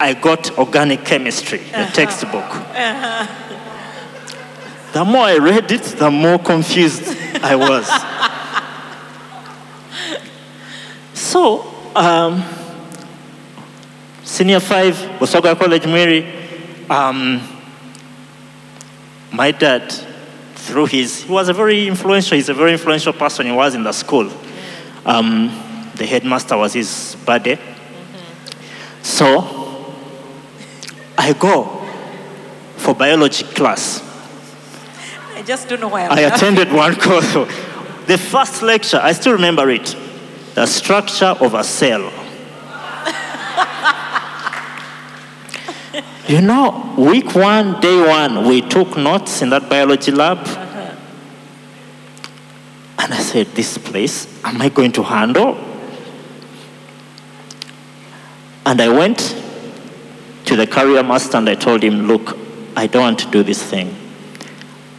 I got organic chemistry, the textbook. The more I read it, the more confused I was. so, um, senior five, Busoga College, Mwiri, um, my dad, through his, he was a very influential, he's a very influential person, he was in the school. Um, the headmaster was his buddy. So, I go for biology class. I just don't know why I'm I attended one course. The first lecture, I still remember it the structure of a cell. you know, week one, day one, we took notes in that biology lab. Uh-huh. And I said, This place, am I going to handle? And I went to the career master and I told him, Look, I don't want to do this thing.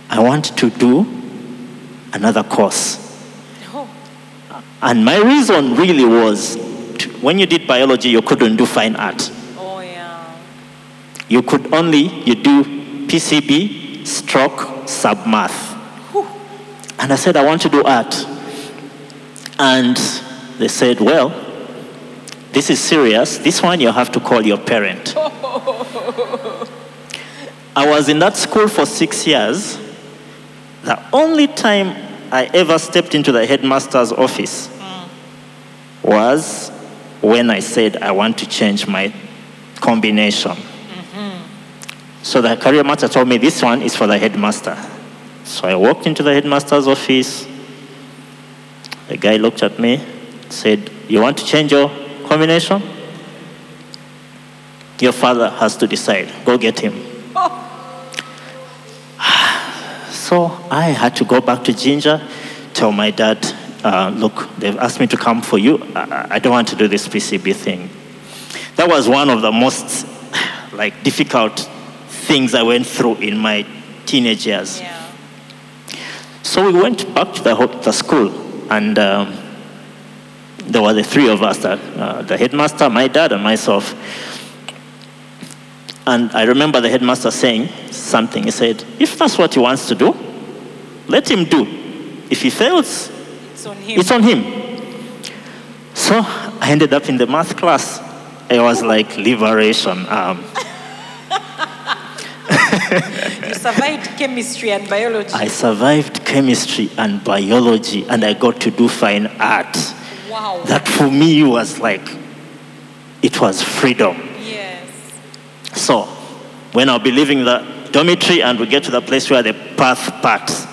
I want to do another course. And my reason really was to, when you did biology, you couldn't do fine art. oh yeah. You could only you do PCB, stroke, sub math. And I said, I want to do art. And they said, Well, this is serious. This one you have to call your parent. I was in that school for six years. The only time I ever stepped into the headmaster's office mm. was when I said I want to change my combination. Mm-hmm. So the career master told me this one is for the headmaster. So I walked into the headmaster's office. The guy looked at me, said, You want to change your combination? Your father has to decide. Go get him. So I had to go back to Jinja, tell my dad, uh, look, they've asked me to come for you. I, I don't want to do this PCB thing. That was one of the most like difficult things I went through in my teenage years. Yeah. So we went back to the, the school, and um, there were the three of us that, uh, the headmaster, my dad, and myself. And I remember the headmaster saying something. He said, If that's what he wants to do, let him do. If he fails, It's on him. it's on him. So I ended up in the math class. It was like liberation. Um, you survived chemistry and biology. I survived chemistry and biology, and I got to do fine art. Wow. That for me was like, it was freedom. yes. So, when I'll be leaving the dormitory and we get to the place where the path parts,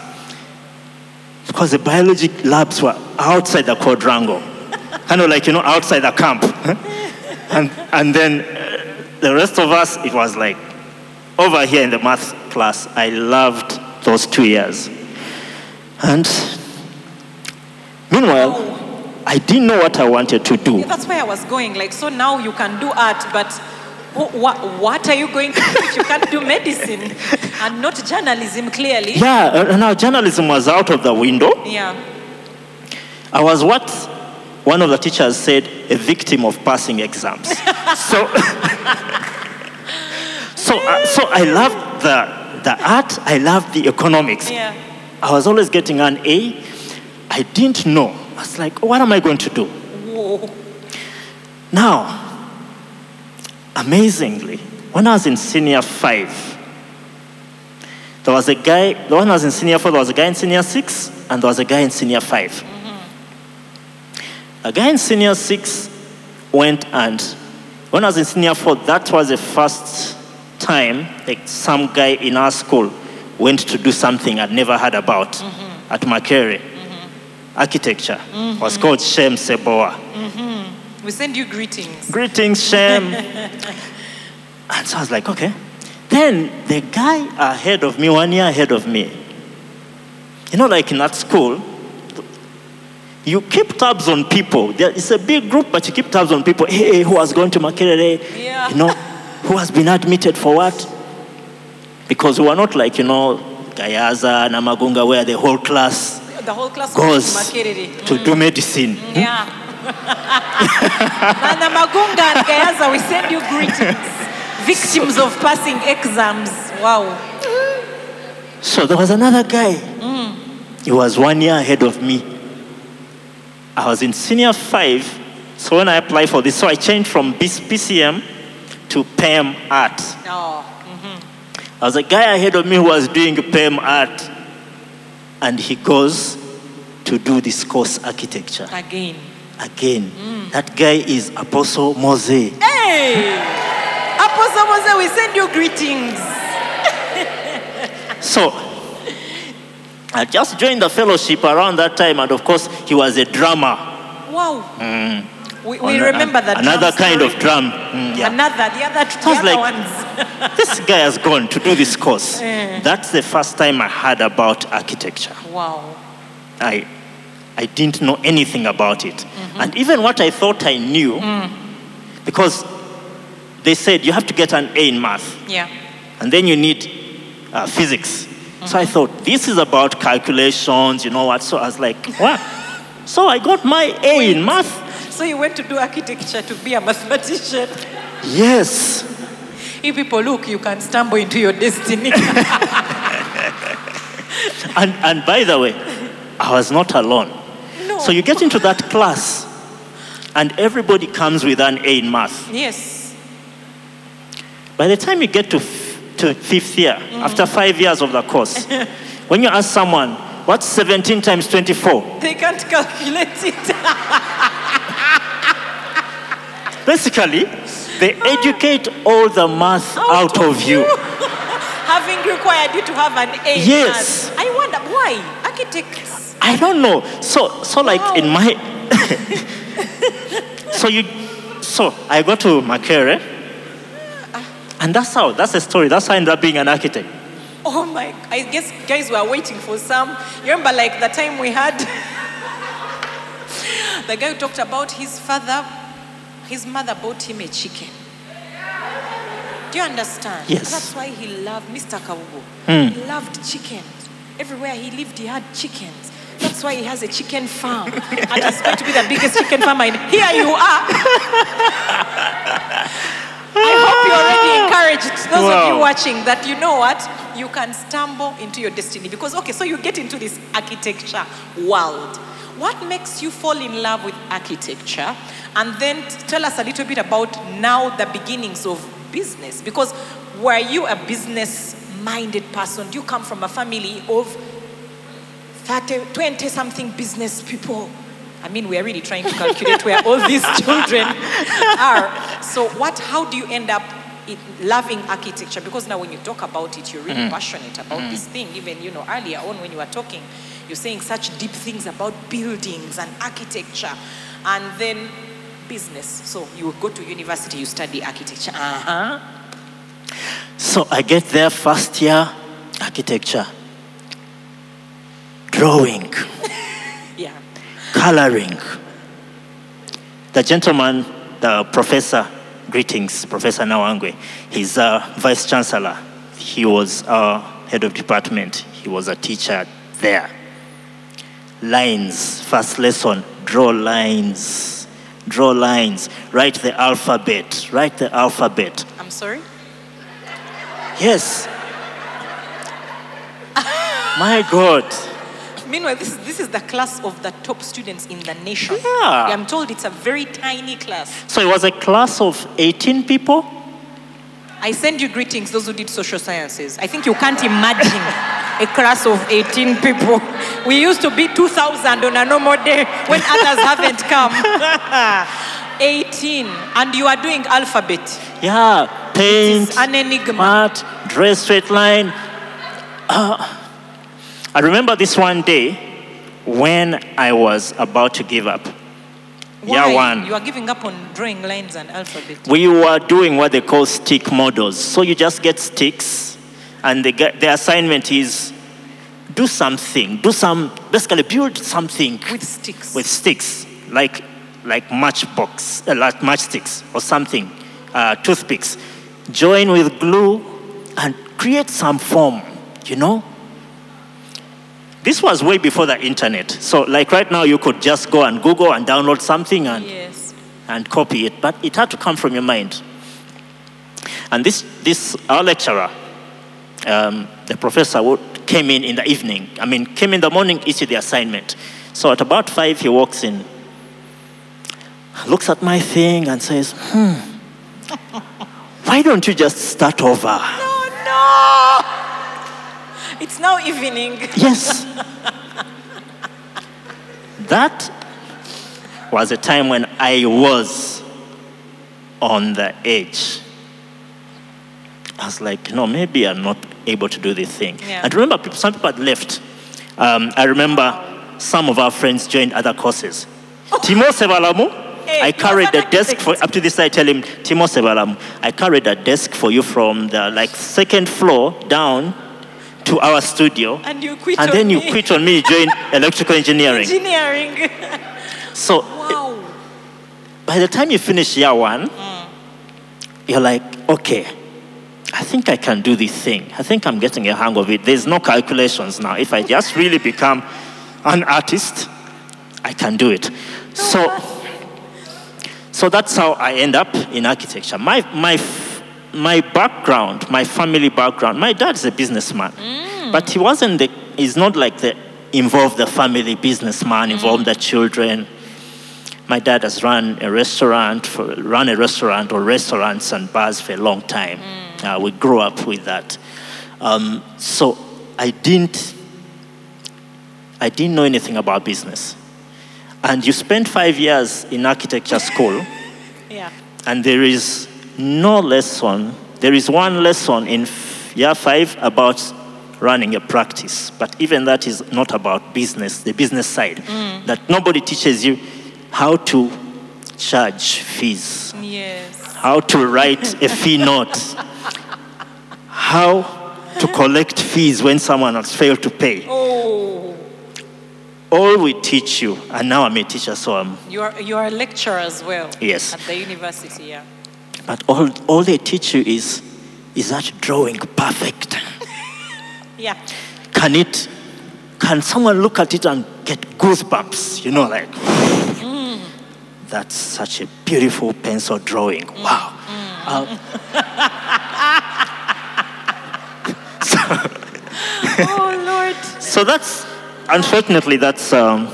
because the biology labs were outside the quadrangle, kind of like, you know, outside the camp. and, and then uh, the rest of us, it was like over here in the math class. I loved those two years. And meanwhile, I didn't know what I wanted to do. Yeah, that's where I was going. Like, so now you can do art, but what, what are you going to do if you can't do medicine and not journalism, clearly? Yeah, uh, now journalism was out of the window. Yeah. I was what one of the teachers said, a victim of passing exams. so, so, uh, so I loved the, the art, I loved the economics. Yeah. I was always getting an A. I didn't know. I was like, what am I going to do? Whoa. Now, amazingly, when I was in senior five, there was a guy, the one I was in senior four, there was a guy in senior six, and there was a guy in senior 5 A guy in senior six went and, when I was in senior four, that was the first time like some guy in our school went to do something I'd never heard about at Makerere. Architecture was called Shem Seboa. Mm-hmm. We send you greetings. Greetings, Shem. And so I was like, okay. Then the guy ahead of me, one year ahead of me, you know, like in that school, you keep tabs on people. There is a big group, but you keep tabs on people. Hey, who has gone to Makerere? Yeah. You know, who has been admitted for what? Because we are not like, you know, Gayaza, Namagunga, where the whole class The whole class goes to do mm. medicine. Hmm? Yeah. Namagunga and Gayaza, we send you greetings. Victims of passing exams. Wow. So there was another guy. Mm. He was one year ahead of me. I was in senior five. So when I applied for this, so I changed from BC PCM to PEM art. Oh. Mm-hmm. I was a guy ahead of me who was doing PEM art. And he goes to do this course architecture. Again. Again, mm. that guy is Apostle Mose. Hey! Apostle Mose, we send you greetings. So I just joined the fellowship around that time, and of course, he was a drummer. Wow. Mm. We, we remember that. Another kind story. of drum. Mm, yeah. Another, the other, the other like- ones. this guy has gone to do this course. Eh. That's the first time I heard about architecture. Wow. I, I didn't know anything about it. Mm-hmm. And even what I thought I knew, Mm. because they said you have to get an A in math, Yeah. and then you need uh, physics. So Mm-hmm. I thought, this is about calculations, you know what? So I was like, what? So I got my A in math. So you went to do architecture to be a mathematician. Yes. If people look, you can stumble into your destiny. And, and by the way, I was not alone. no. So you get into that class, and everybody comes with an A in math. Yes. By the time you get to, f- to fifth year, mm. after five years of the course, when you ask someone, what's 17 times 24? They can't calculate it. Basically, they oh. educate all the math oh. out, of you. Having required you to have an A. Yes. maths. I wonder why architects. I don't know. So, so like in my, so you, so I go to Makerere, and that's how. That's the story. That's how I ended up being an architect. Oh my! I guess guys were waiting for some. You remember, like the time we had the guy who talked about his father, his mother bought him a chicken. Do you understand? Yes. That's why he loved Mr. Kawugo. Hmm. He loved chickens. Everywhere he lived, he had chickens. That's why he has a chicken farm. and he's going to be the biggest chicken farmer in. Here you are. I hope you're already encouraged, those of you watching, that you know what? You can stumble into your destiny. Because, okay, so you get into this architecture world. What makes you fall in love with architecture? And then tell us a little bit about now the beginnings of business. Because were you a business minded person? Do you come from a family of 30, 20 something business people. I mean, we're really trying to calculate where all these children are. So, what, how do you end up in loving architecture? Because now, when you talk about it, you're really mm-hmm. passionate about mm-hmm. this thing. Even, you know, earlier on when you were talking, you're saying such deep things about buildings and architecture. And then business. So, you go to university, you study architecture. Uh huh. So I get there first year, architecture, drawing, Yeah. coloring. The gentleman, the professor, greetings, Professor Nawangwe, he's a vice chancellor. He was our head of department. He was a teacher there. Lines, first lesson, draw lines, draw lines, write the alphabet, write the alphabet. I'm sorry? Yes. My God. Meanwhile, this is, this is the class of the top students in the nation. Yeah. I'm told it's a very tiny class. So it was a class of 18 people. I send you greetings, those who did social sciences. I think you can't imagine a class of 18 people. We used to be 2,000 on a normal day when others haven't come. 18. And you are doing alphabet. Yeah, paint, an enigma. mat, draw straight line. Uh, I remember this one day when I was about to give up. year Why? one. You are giving up on drawing lines and alphabet. we were doing what they call stick models. So you just get sticks, and the, the assignment is do something, do some, basically build something With sticks. with sticks, like like matchbox, uh, like matchsticks or something, uh, toothpicks. Join with glue and create some form. You know. This was way before the internet. So, like right now, you could just go and Google and download something and yes. and copy it, but it had to come from your mind. And this, this our lecturer, um, the professor, would, came in in the evening. I mean, came in the morning, issued the assignment. So at about five, he walks in, looks at my thing, and says, "Hmm, why don't you just start over?" Oh no! It's now evening. Yes. that was a time when I was on the edge. I was like, no, maybe I'm not able to do this thing. Yeah. And remember, some people had left. Um, I remember some of our friends joined other courses. Timo Sevalamu, Hey, I carried the desk for, up to this I tell him, Timo Sevalamu, I carried a desk for you from the like second floor down to our studio. And you quit And then you me. quit on me, join electrical engineering. Engineering. So wow. by the time you finish year one, you're like, okay, I think I can do this thing. I think I'm getting a hang of it. There's no calculations now. If I just really become an artist, I can do it. So, so that's how I end up in architecture. My, my, my background, my family background, my dad's a businessman, mm. but he wasn't the, he's not like the involved the family businessman, involved mm. the children. My dad has run a restaurant, for, run a restaurant or restaurants and bars for a long time. Mm. Uh, we grew up with that. Um, so I didn't, I didn't know anything about business. And you spend five years in architecture school, Yeah. and there is no lesson. There is one lesson in f- year five about running a practice, but even that is not about business, the business side. That nobody teaches you how to charge fees, Yes. How to write a fee note, how to collect fees when someone has failed to pay. Oh, All we teach you, and now I'm a teacher, so I'm you are you are a lecturer as well. Yes. At the university, yeah. But all, all they teach you is, is that drawing perfect? Yeah. Can it, can someone look at it and get goosebumps? You know, like, that's such a beautiful pencil drawing. Wow. Uh, oh Lord. so that's, unfortunately, that's, um,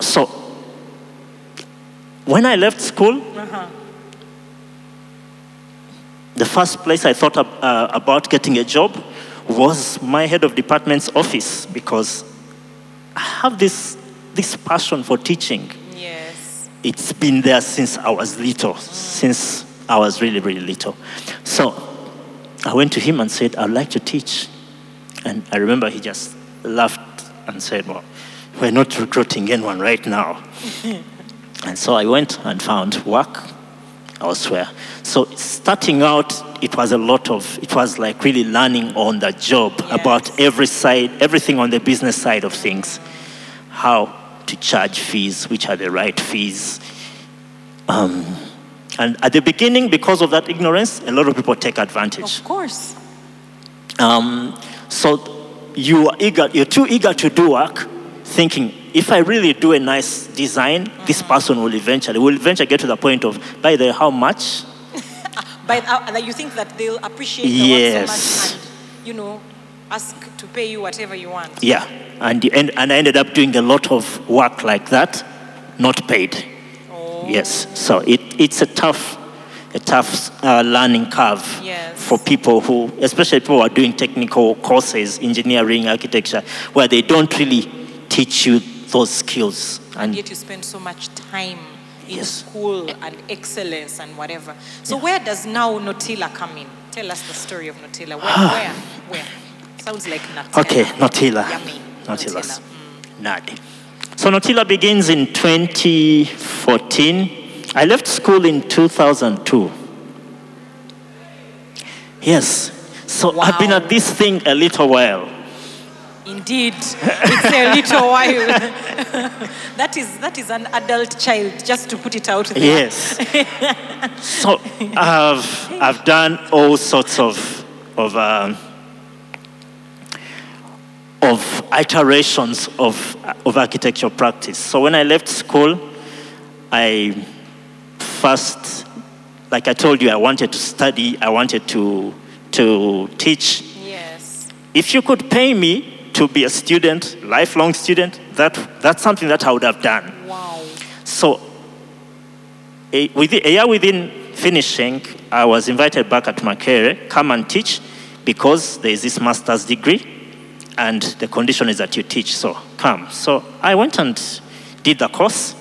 so when I left school, Uh-huh. the first place I thought ab- uh, about getting a job was my head of department's office because I have this, this passion for teaching. It's been there since I was little, since I was really, really little. So I went to him and said, I'd like to teach. And I remember he just laughed and said, Well, we're not recruiting anyone right now. and so I went and found work elsewhere. So starting out, it was a lot of, it was like really learning on the job Yes. about every side, everything on the business side of things. How to charge fees, which are the right fees. Um, and at the beginning, because of that ignorance, a lot of people take advantage. Of course. Um, so you are eager, you're too eager to do work, thinking if I really do a nice design, this person will eventually will eventually get to the point of by the how much? by uh, that you think that they'll appreciate the Yes. work so much and, you know, ask to pay you whatever you want. Yeah, and and, and I ended up doing a lot of work like that, not paid. Oh. Yes, so it, it's a tough, a tough uh, learning curve Yes. for people who, especially people who are doing technical courses, engineering, architecture, where they don't really teach you those skills. And yet you spend so much time in Yes. school and excellence and whatever. So where does now Notila come in? Tell us the story of Notila. Where? where? Where? Sounds like Nutella. Okay, Notila. Yummy. Notila. Nutella. Nadi. So Notila begins in 2014. I left school in 2002. Yes. So I've been at this thing a little while. Indeed, it's a little while. that is that is an adult child, just to put it out there. Yes. so I've, I've done all sorts of, of, um, of iterations of, of architecture practice. So when I left school, I first, like I told you, I wanted to study, I wanted to, to teach. Yes. If you could pay me to be a student, lifelong student, that, that's something that I would have done. Wow. So, eh, a, within, a year within finishing, I was invited back at Makerere, come and teach, because there is this master's degree, and the condition is that you teach, so come. So I went and did the course.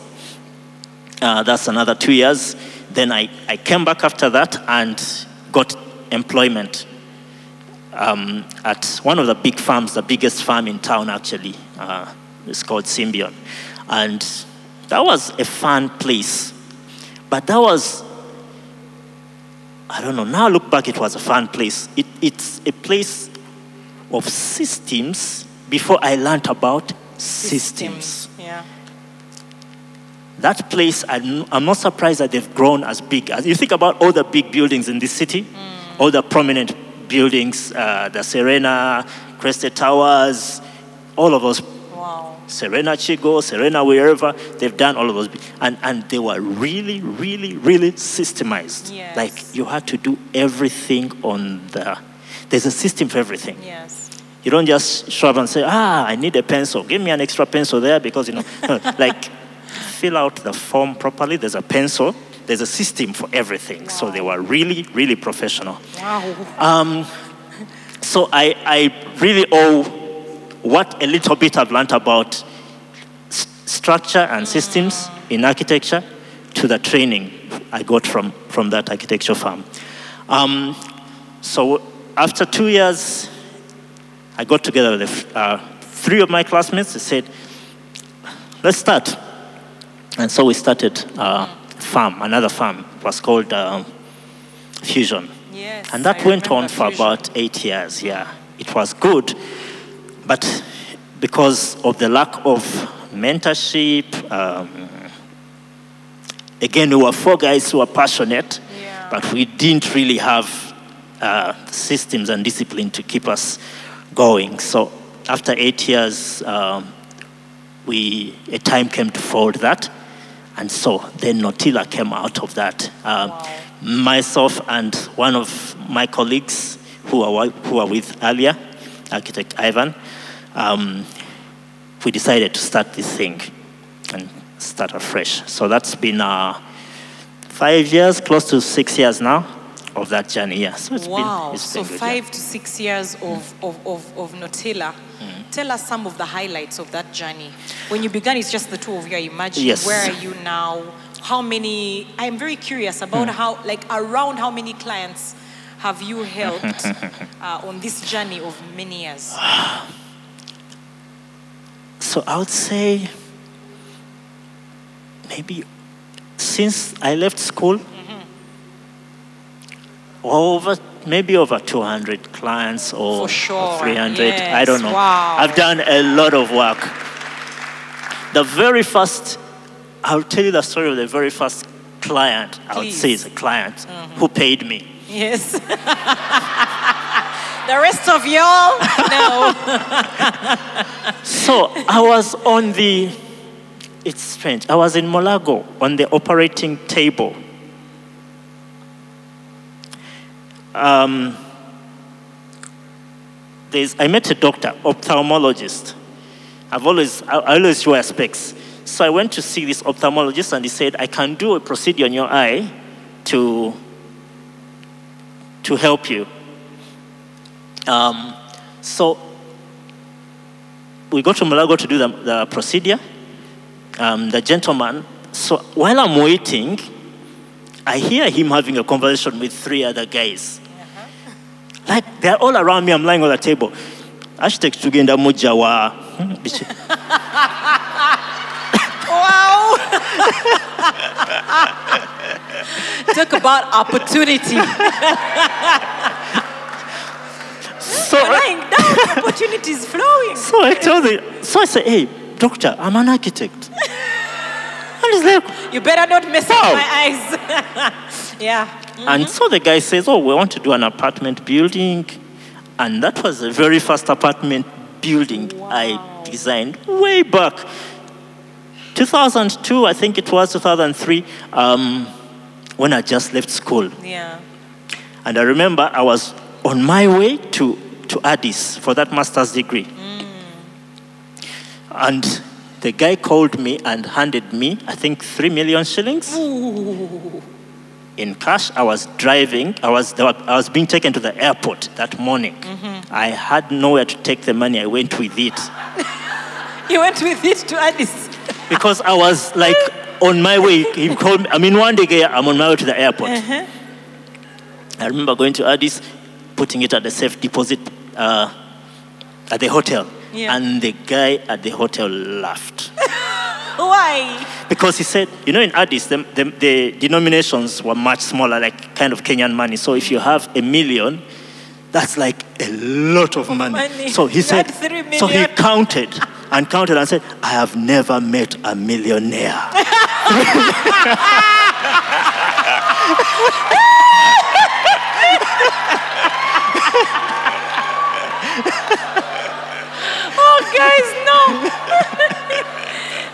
Uh, that's another two years. Then I, I came back after that and got employment um, at one of the big farms, the biggest farm in town actually. Uh, it's called Symbion. And that was a fun place. But that was, I don't know, now I look back, it was a fun place. It, it's a place of systems before I learned about systems. Yeah. That place, I'm I'm not surprised that they've grown as big. As you think about all the big buildings in this city, all the prominent buildings, uh, the Serena, Crested Towers, all of those, Wow. Serena Kigo, Serena wherever, they've done all of those. And, and they were really, really, really systemized. Yes. Like you had to do everything on the, there's a system for everything. Yes. You don't just show up and say, ah, I need a pencil. Give me an extra pencil there because, you know, like fill out the form properly. There's a pencil. There's a system for everything. So they were really, really professional. Wow. Um, So I, I really owe what a little bit I've learned about s- structure and systems in architecture to the training I got from, from that architecture firm. Um, so after two years, I got together with uh, three of my classmates. They said, let's start. And so we started uh, farm, another farm. It was called uh, Fusion. Yes. And that I went on for Fusion. about eight years, yeah. It was good, but because of the lack of mentorship, um, again, we were four guys who were passionate, Yeah. but we didn't really have uh, systems and discipline to keep us going. So after eight years, um, we, a time came to fold that. And so then Notila came out of that. Um, Myself and one of my colleagues who are, who are with earlier, architect Ivan, um, we decided to start this thing and start afresh. So that's been uh, five years, close to six years now of that journey. Yeah. So it's Wow. been, it's so been good, yeah. five to six years of, of, of, of Notila. Mm. Tell us some of the highlights of that journey. When you began, it's just the two of you. I imagine. Yes. Where are you now? How many? I'm very curious about Hmm. how, like, around how many clients have you helped uh, on this journey of many years? So I would say maybe since I left school, over maybe over 200 clients or, sure, or 300. I don't know. wow. I've done a lot of work. The very first, I'll tell you the story of the very first client. I would say Please. is a client mm-hmm. who paid me. Yes. the rest of y'all, no. So I was on the, it's strange, I was in Mulago on the operating table. Um, there's, I met a doctor, ophthalmologist. I've always, I, always wear specs. So I went to see this ophthalmologist and he said, I can do a procedure on your eye to, to help you. Um, so we go to Mulago to do the, the procedure. Um, the gentleman, so while I'm waiting, I hear him having a conversation with three other guys. Like they're all around me, I'm lying on the table. Architect tugenda wa. Hmm, biki? Talk about opportunity. So, Lying down, opportunity is flowing. so I told him, so I said, hey, doctor, I'm an architect. and he's like, You better not mess up my eyes. yeah. And so the guy says, Oh, we want to do an apartment building. And that was the very first apartment building I designed way back. 2002, I think it was 2003, um, when I just left school. Yeah. And I remember I was on my way to, to Addis for that master's degree. And the guy called me and handed me, I think, three million shillings in cash. I was driving, I was, I was being taken to the airport that morning. I had nowhere to take the money, I went with it. You went with it to Addis. Because I was like on my way. He called me. I mean, one day I'm on my way to the airport. I remember going to Addis, putting it at the safe deposit uh, at the hotel. Yeah. And the guy at the hotel laughed. Why? Because he said, you know, in Addis, the, the, the denominations were much smaller, like kind of Kenyan money. So if you have a million, that's like a lot of money. Money. So he said, so he counted and counted and said, I have never met a millionaire. Oh, guys, no.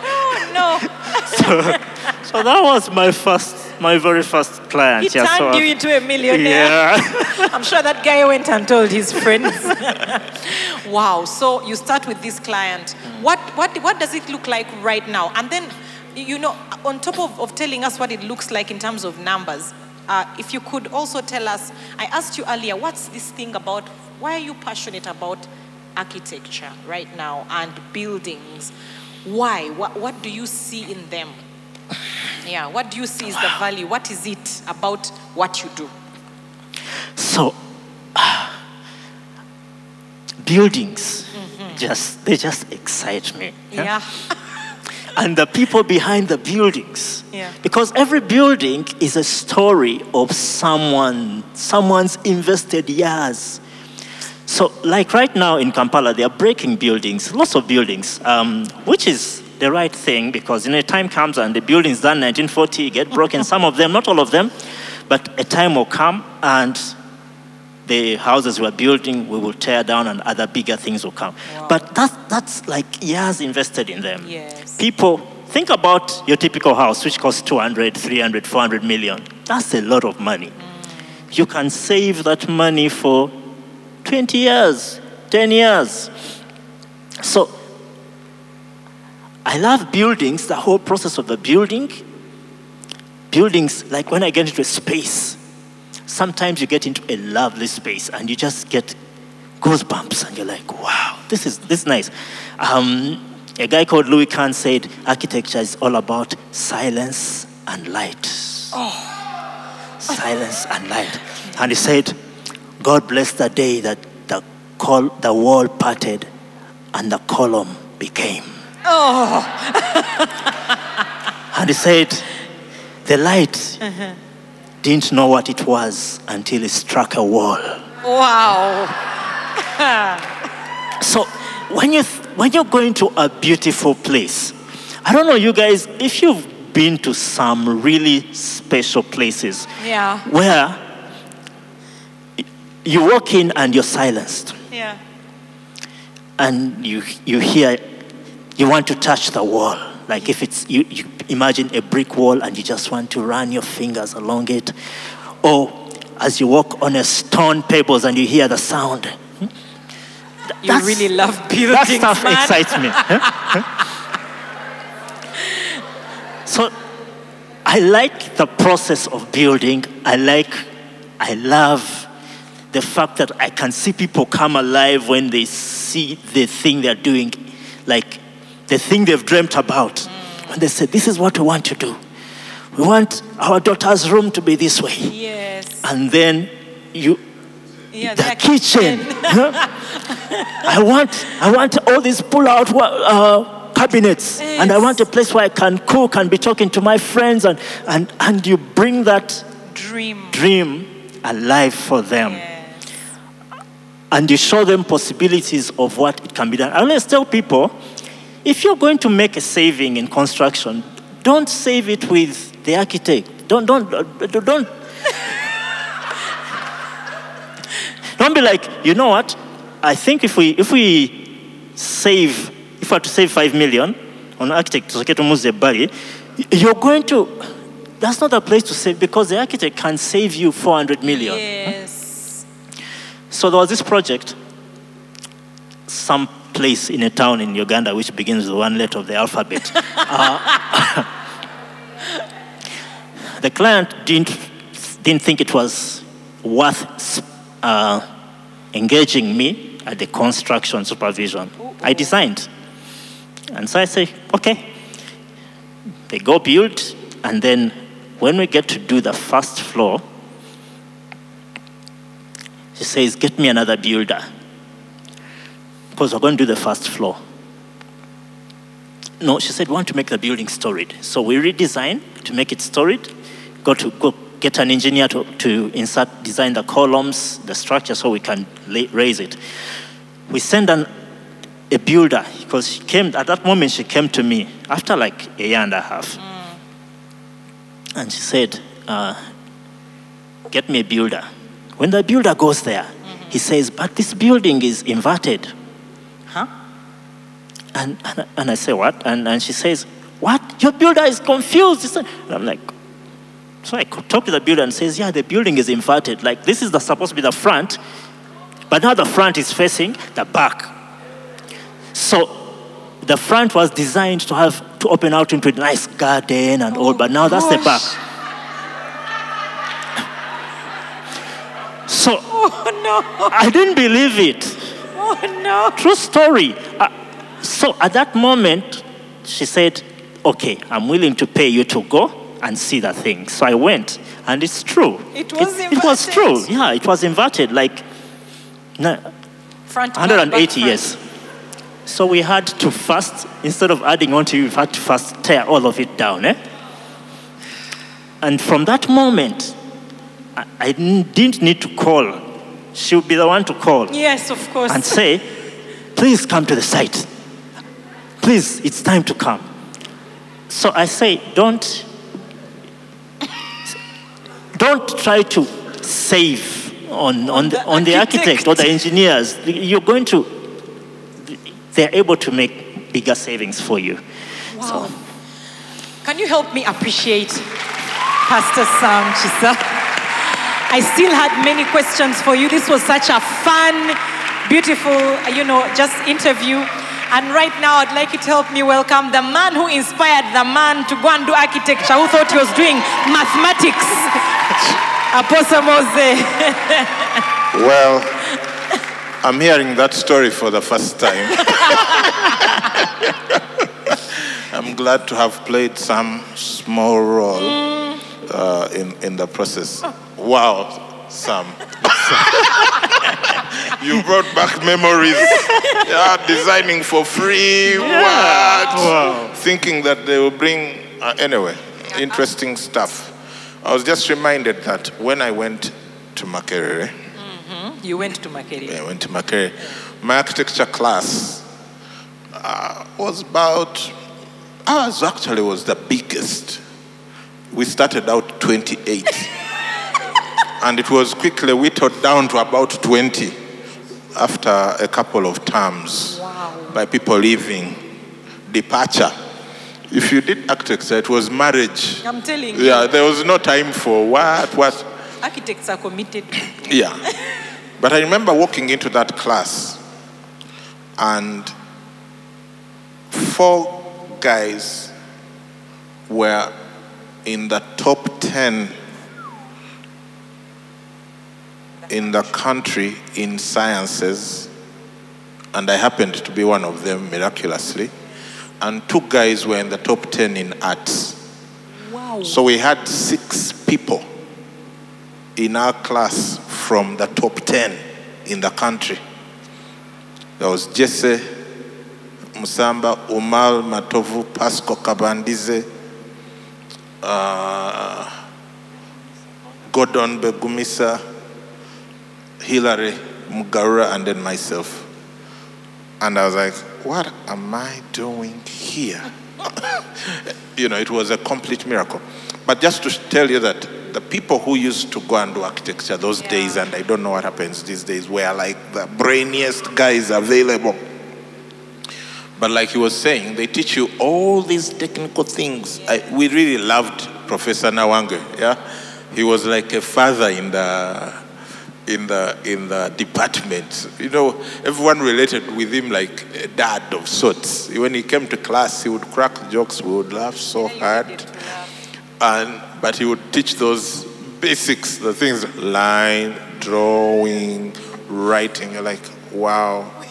oh, no. So that was my first, my very first client. He yeah, turned so you into a millionaire. yeah. I'm sure that guy went and told his friends. wow. So you start with this client. What, what, what does it look like right now? And then, you know, on top of, of telling us what it looks like in terms of numbers, uh, if you could also tell us, I asked you earlier, what's this thing about, why are you passionate about architecture right now and buildings? Why? What, what do you see in them? Yeah, what do you see is the value? What is it about what you do? So, buildings, Mm-hmm. just they just excite me. Yeah. And the people behind the buildings. Yeah. Because every building is a story of someone, someone's invested years. So, like right now in Kampala, they are breaking buildings, lots of buildings, um, which is the right thing because you know, time comes and the buildings done 1940 get broken. Some of them, not all of them, but a time will come and the houses we're building we will tear down and other bigger things will come. But that, that's like years invested in them. Yes. People, think about your typical house, which costs 200, 300, 400 million. That's a lot of money. You can save that money for 20 years, 10 years. So, I love buildings, the whole process of the building. Buildings, like when I get into a space, sometimes you get into a lovely space and you just get goosebumps and you're like, wow, this is, this is nice. Um, a guy called Louis Kahn said, architecture is all about silence and light. Silence and light. And he said, God bless the day that the, col- the wall parted and the column became. Oh, And he said, the light uh-huh. didn't know what it was until it struck a wall. wow. So when you when you're going to a beautiful place, I don't know you guys if you've been to some really special places Yeah. where you walk in and you're silenced Yeah. and you you hear you want to touch the wall like if it's you, you imagine a brick wall and you just want to run your fingers along it or as you walk on a stone pebbles and you hear the sound hmm? You That's- really love buildings, that stuff man. excites me. So I like the process of building. I like, I love the fact that I can see people come alive when they see the thing they're doing, like the thing they've dreamt about. When they say, This is what we want to do. We want our daughter's room to be this way. Yes. And then you, Yeah, the their kitchen. I want, I want all these pull-out uh, cabinets and I want a place where I can cook and be talking to my friends and, and, and you bring that Dream. dream alive for them and you show them possibilities of what it can be done. I always tell people if you're going to make a saving in construction, don't save it with the architect. Don't, don't, don't. don't be like, you know what? I think if we, if we save, if we are to save five million on architect Soketo Muze Bali, you're going to, that's not a place to save because the architect can save you 400 million. Yes. So there was this project, some place in a town in Uganda which begins with one letter of the alphabet. Uh, the client didn't, didn't think it was worth uh, engaging me at the construction supervision. I designed. And so I say, okay. They go build, and then when we get to do the first floor, she says, Get me another builder. Because we're going to do the first floor. No, she said, We want to make the building storied. So we redesign to make it storied. Go to go get an engineer to, to insert, design the columns, the structure, so we can lay, raise it. We send an, a builder because she came at that moment. She came to me after like a year and a half, and she said, uh, "Get me a builder." When the builder goes there, mm-hmm. he says, But this building is inverted. Huh? And, and, and I say, What? And, and she says, What? Your builder is confused. And I'm like, So I talk to the builder and says, Yeah, the building is inverted. Like, this is the, supposed to be the front, but now the front is facing the back. So the front was designed to have to open out into a nice garden and all, but now that's the oh, back. So Oh no. I didn't believe it. Oh no. True story. Uh, so at that moment, she said, Okay, I'm willing to pay you to go and see the thing. So I went, and it's true. It was it, was true. Yeah, it was inverted, like na- Front 180 front. years. So we had to first, instead of adding on to it, we had to first tear all of it down. Eh? And from that moment, I, I didn't need to call. She would be the one to call Yes, of course. and say, please come to the site. Please, it's time to come. So I say, don't, don't try to save on, on, the, on the architect or the engineers. You're going to, they're able to make bigger savings for you. Wow. Can you help me appreciate Pastor Sam Chisa? I still had many questions for you. This was such a fun, beautiful, you know, just interview. And right now, I'd like you to help me welcome the man who inspired the man to go and do architecture, who thought he was doing mathematics. Apostle Mose. Well, I'm hearing that story for the first time. I'm glad to have played some small role uh, in, in the process. Wow, Sam. you brought back memories. Yeah, designing for free. What? Thinking that they will bring. Uh, anyway, interesting stuff. I was just reminded that when I went to Makerere, You went to Makerere. I went to Makerere, my architecture class uh, was about, ours actually was the biggest. We started out 28. And it was quickly whittled down to about 20 after a couple of terms by people leaving, departure. If you did architecture, it was marriage. I'm telling you, Yeah, there was no time for what, what. architects are committed. Yeah. But I remember walking into that class and four guys were in the top 10 in the country in sciences, and I happened to be one of them miraculously. And two guys were in the top 10 in arts. Wow. So we had six people in our class from the top 10 in the country. There was Jesse Musamba, Umal Matovu, Pasco Kabandize, uh, Gordon Begumisa, Hilary Mugarura, and then myself. And I was like, what am I doing here? you know, it was a complete miracle. But just to tell you that the people who used to go and do architecture those days, and I don't know what happens these days, were like the brainiest guys available. But like he was saying, they teach you all these technical things. I, we really loved Professor Nawange. Yeah, he was like a father in the in the in the department. You know, everyone related with him like a dad of sorts. When he came to class, he would crack jokes. We would laugh so hard, and but he would teach those basics, the things line, drawing, writing. You're like, wow.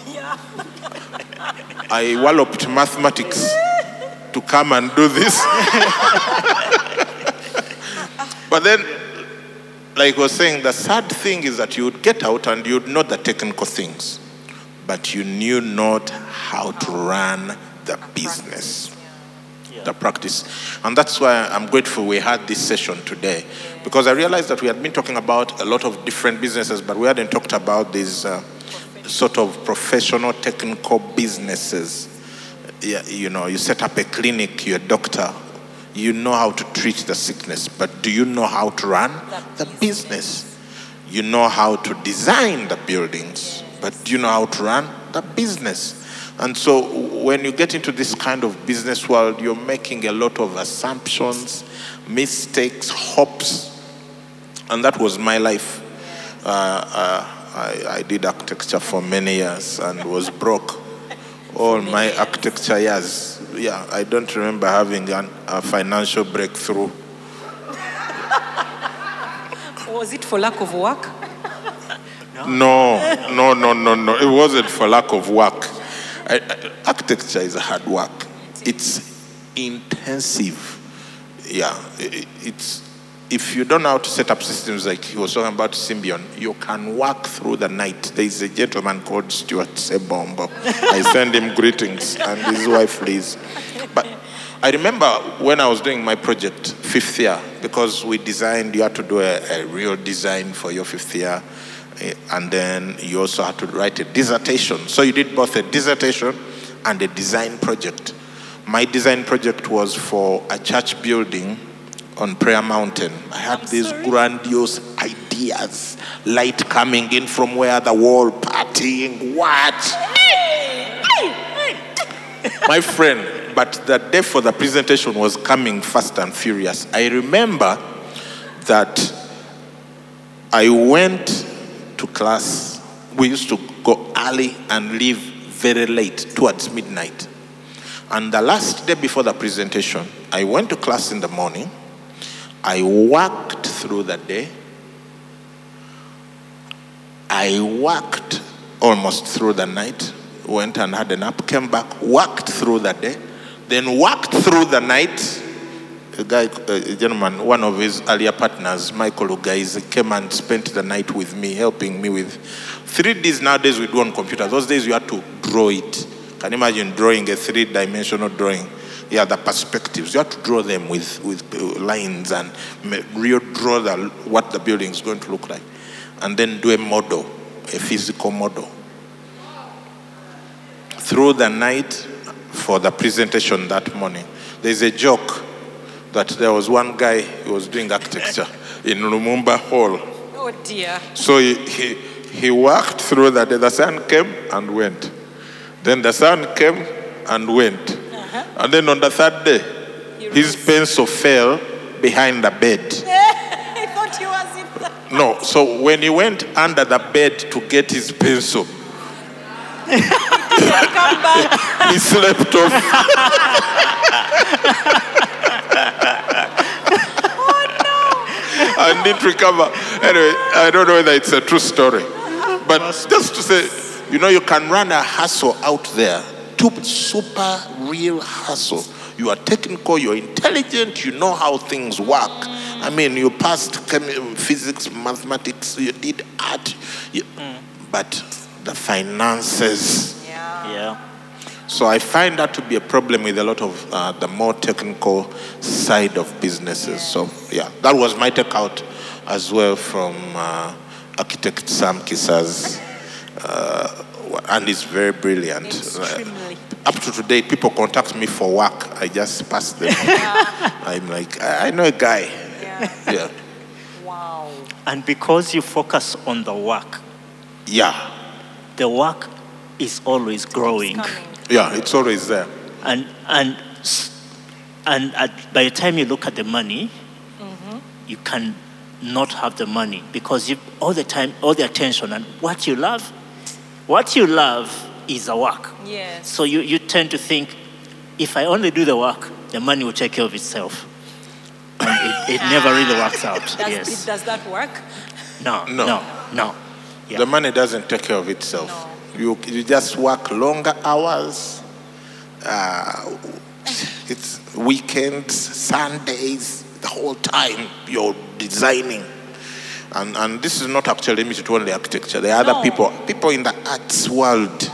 I walloped mathematics to come and do this. but then, like was saying, the sad thing is that you would get out and you'd know the technical things, but you knew not how to run the business, the practice. And that's why I'm grateful we had this session today, because I realized that we had been talking about a lot of different businesses, but we hadn't talked about these uh, sort of professional technical businesses. Yeah, you know, you set up a clinic, you're a doctor, you know how to treat the sickness, but do you know how to run the business? You know how to design the buildings, but do you know how to run the business? And so when you get into this kind of business world, you're making a lot of assumptions, mistakes, hopes. And that was my life. Uh, uh, I, I did architecture for many years and was broke all my architecture years. Yeah, I don't remember having an, a financial breakthrough. Was it for lack of work? No, no, no, no, no. It wasn't for lack of work. I, I- architecture is a hard work. It's intensive. Yeah, i- it's if you don't know how to set up systems like he was talking about Symbion, you can work through the night. There is a gentleman called Stuart Sebombo. I send him greetings and his wife Liz. But I remember when I was doing my project fifth year, because we designed, you had to do a, a real design for your fifth year, eh, and then you also had to write a dissertation. So you did both a dissertation and a design project. My design project was for a church building on Prayer Mountain. I had these grandiose ideas, light coming in from where the wall, partying, what? My friend, but the day for the presentation was coming fast and furious. I remember that I went to class. We used to go early and leave very late, towards midnight. And the last day before the presentation, I went to class in the morning. I worked through the day. I worked almost through the night, went and had a nap, came back, worked through the day, then worked through the night. A guy, a gentleman, one of his earlier partners, Michael Ugaiz, came and spent the night with me, helping me with 3Ds. Nowadays we do on computer. Those days you had to draw it. Can you imagine drawing a three-dimensional drawing? Yeah, the perspectives. You have to draw them with, with uh, lines and real draw the, what the building is going to look like. And then do a model, a physical model. Through the night for the presentation that morning, there's a joke that there was one guy who was doing architecture in Lumumba Hall. Oh dear. So he, he, he worked through the day. The sun came and went. Then the sun came and went. And then on the third day, his pencil fell behind the bed. I thought he was in the. No, so when he went under the bed to get his pencil, back. he slept off. Oh no. I didn't recover. Anyway, I don't know whether it's a true story. But just to say, you know, you can run a hustle out there, to super real hustle. You are technical, you're intelligent, you know how things work. I mean, you passed chemi- physics, mathematics, you did art, you- but the finances, Yeah. Yeah. So I find that to be a problem with a lot of uh, the more technical side of businesses. So yeah, that was my takeout as well from uh, architect Sam Kisa's, uh, and he's very brilliant. Extremely. Uh, up to today, people contact me for work. I just pass them. I'm like, I I know a guy. Yeah. Yeah, Wow. And because you focus on the work, yeah, the work is always growing. Coming. yeah. It's always there. And, and, and at, by the time you look at the money, you can not have the money because you, all the time, all the attention and what you love, what you love is a work. Yes. So you, you tend to think, if I only do the work, the money will take care of itself. And it, it never really works out. Does, yes. it, does that work? No, No. no, no. Yeah. The money doesn't take care of itself. You, you just work longer hours. Uh, it's weekends, Sundays, the whole time you're designing. And, and this is not actually limited to only architecture. There are No. other people, people in the arts world.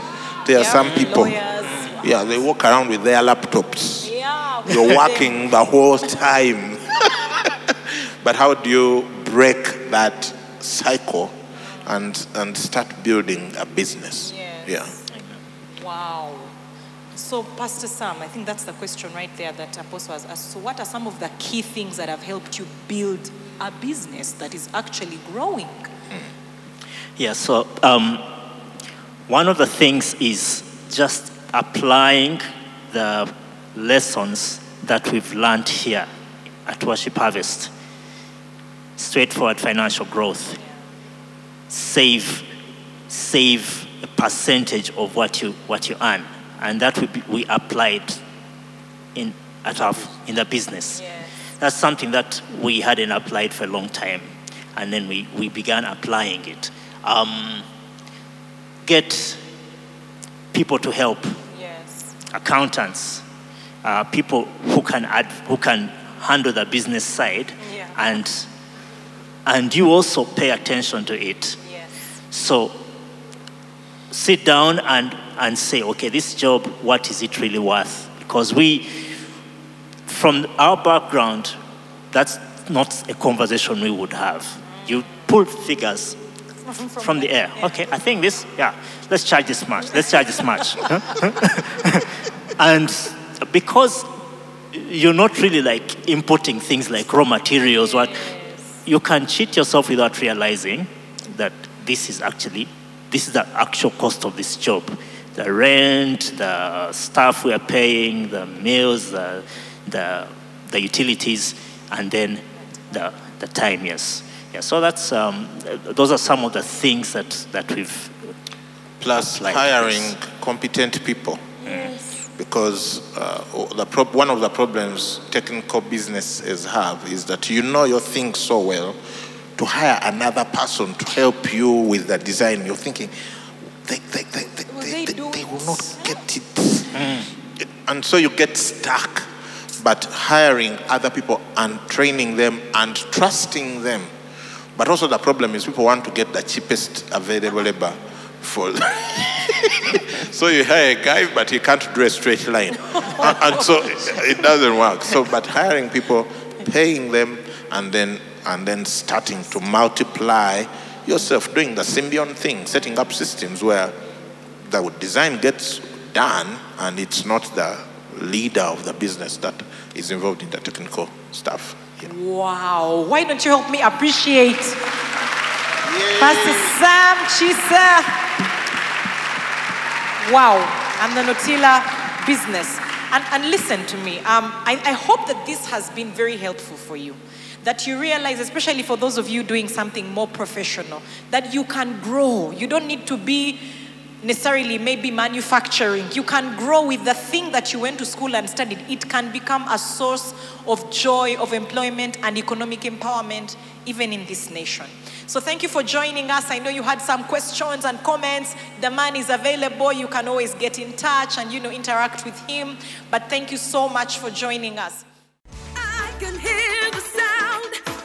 There are some people, lawyers. yeah, they walk around with their laptops. Yeah. You're working the whole time. but how do you break that cycle and, and start building a business? Yes. Yeah. Wow. So, Pastor Sam, I think that's the question right there that Apostle has asked. So, what are some of the key things that have helped you build a business that is actually growing? Yeah, so um, one of the things is just applying the lessons that we've learned here at Worship Harvest. Straightforward financial growth. Save, save a percentage of what you, what you earn. And that we, we applied in, at our, in the business. Yes. That's something that we hadn't applied for a long time. And then we, we began applying it. Um, get people to help, Yes. accountants, uh, people who can, add, who can handle the business side. Yeah. And, and you also pay attention to it. Yes. So sit down and, and say, okay, this job, what is it really worth? Because we, from our background, that's not a conversation we would have. You pull figures from the air. Okay, I think this, yeah, let's charge this much, let's charge this much. and because you're not really like importing things like raw materials, what you can cheat yourself without realizing that this is actually this is the actual cost of this job the rent the staff we are paying the meals the, the, the utilities and then the, the time yes yeah so that's um, those are some of the things that, that we've Plus Like hiring this. competent people. Because uh, the prob- one of the problems technical businesses have is that you know your thing so well, to hire another person to help you with the design, you're thinking, they, they, they, they, Will they, they they, will not get it. And so you get stuck. But hiring other people and training them and trusting them. But also the problem is people want to get the cheapest available labor for. so you hire a guy, but he can't draw a straight line, and, and so it, it doesn't work. So, but hiring people, paying them, and then and then starting to multiply yourself, doing the symbiont thing, setting up systems where the design gets done, and it's not the leader of the business that is involved in the technical stuff. Yeah. Wow. Why don't you help me appreciate Pastor Sam Chisa? Wow. And the Notila business. And, and listen to me. Um, I, I hope that this has been very helpful for you. That you realize, especially for those of you doing something more professional, that you can grow. You don't need to be necessarily maybe manufacturing. You can grow with the thing that you went to school and studied. It can become a source of joy, of employment, and economic empowerment, even in this nation. So thank you for joining us. I know you had some questions and comments. The man is available. You can always get in touch and you know interact with him. But thank you so much for joining us.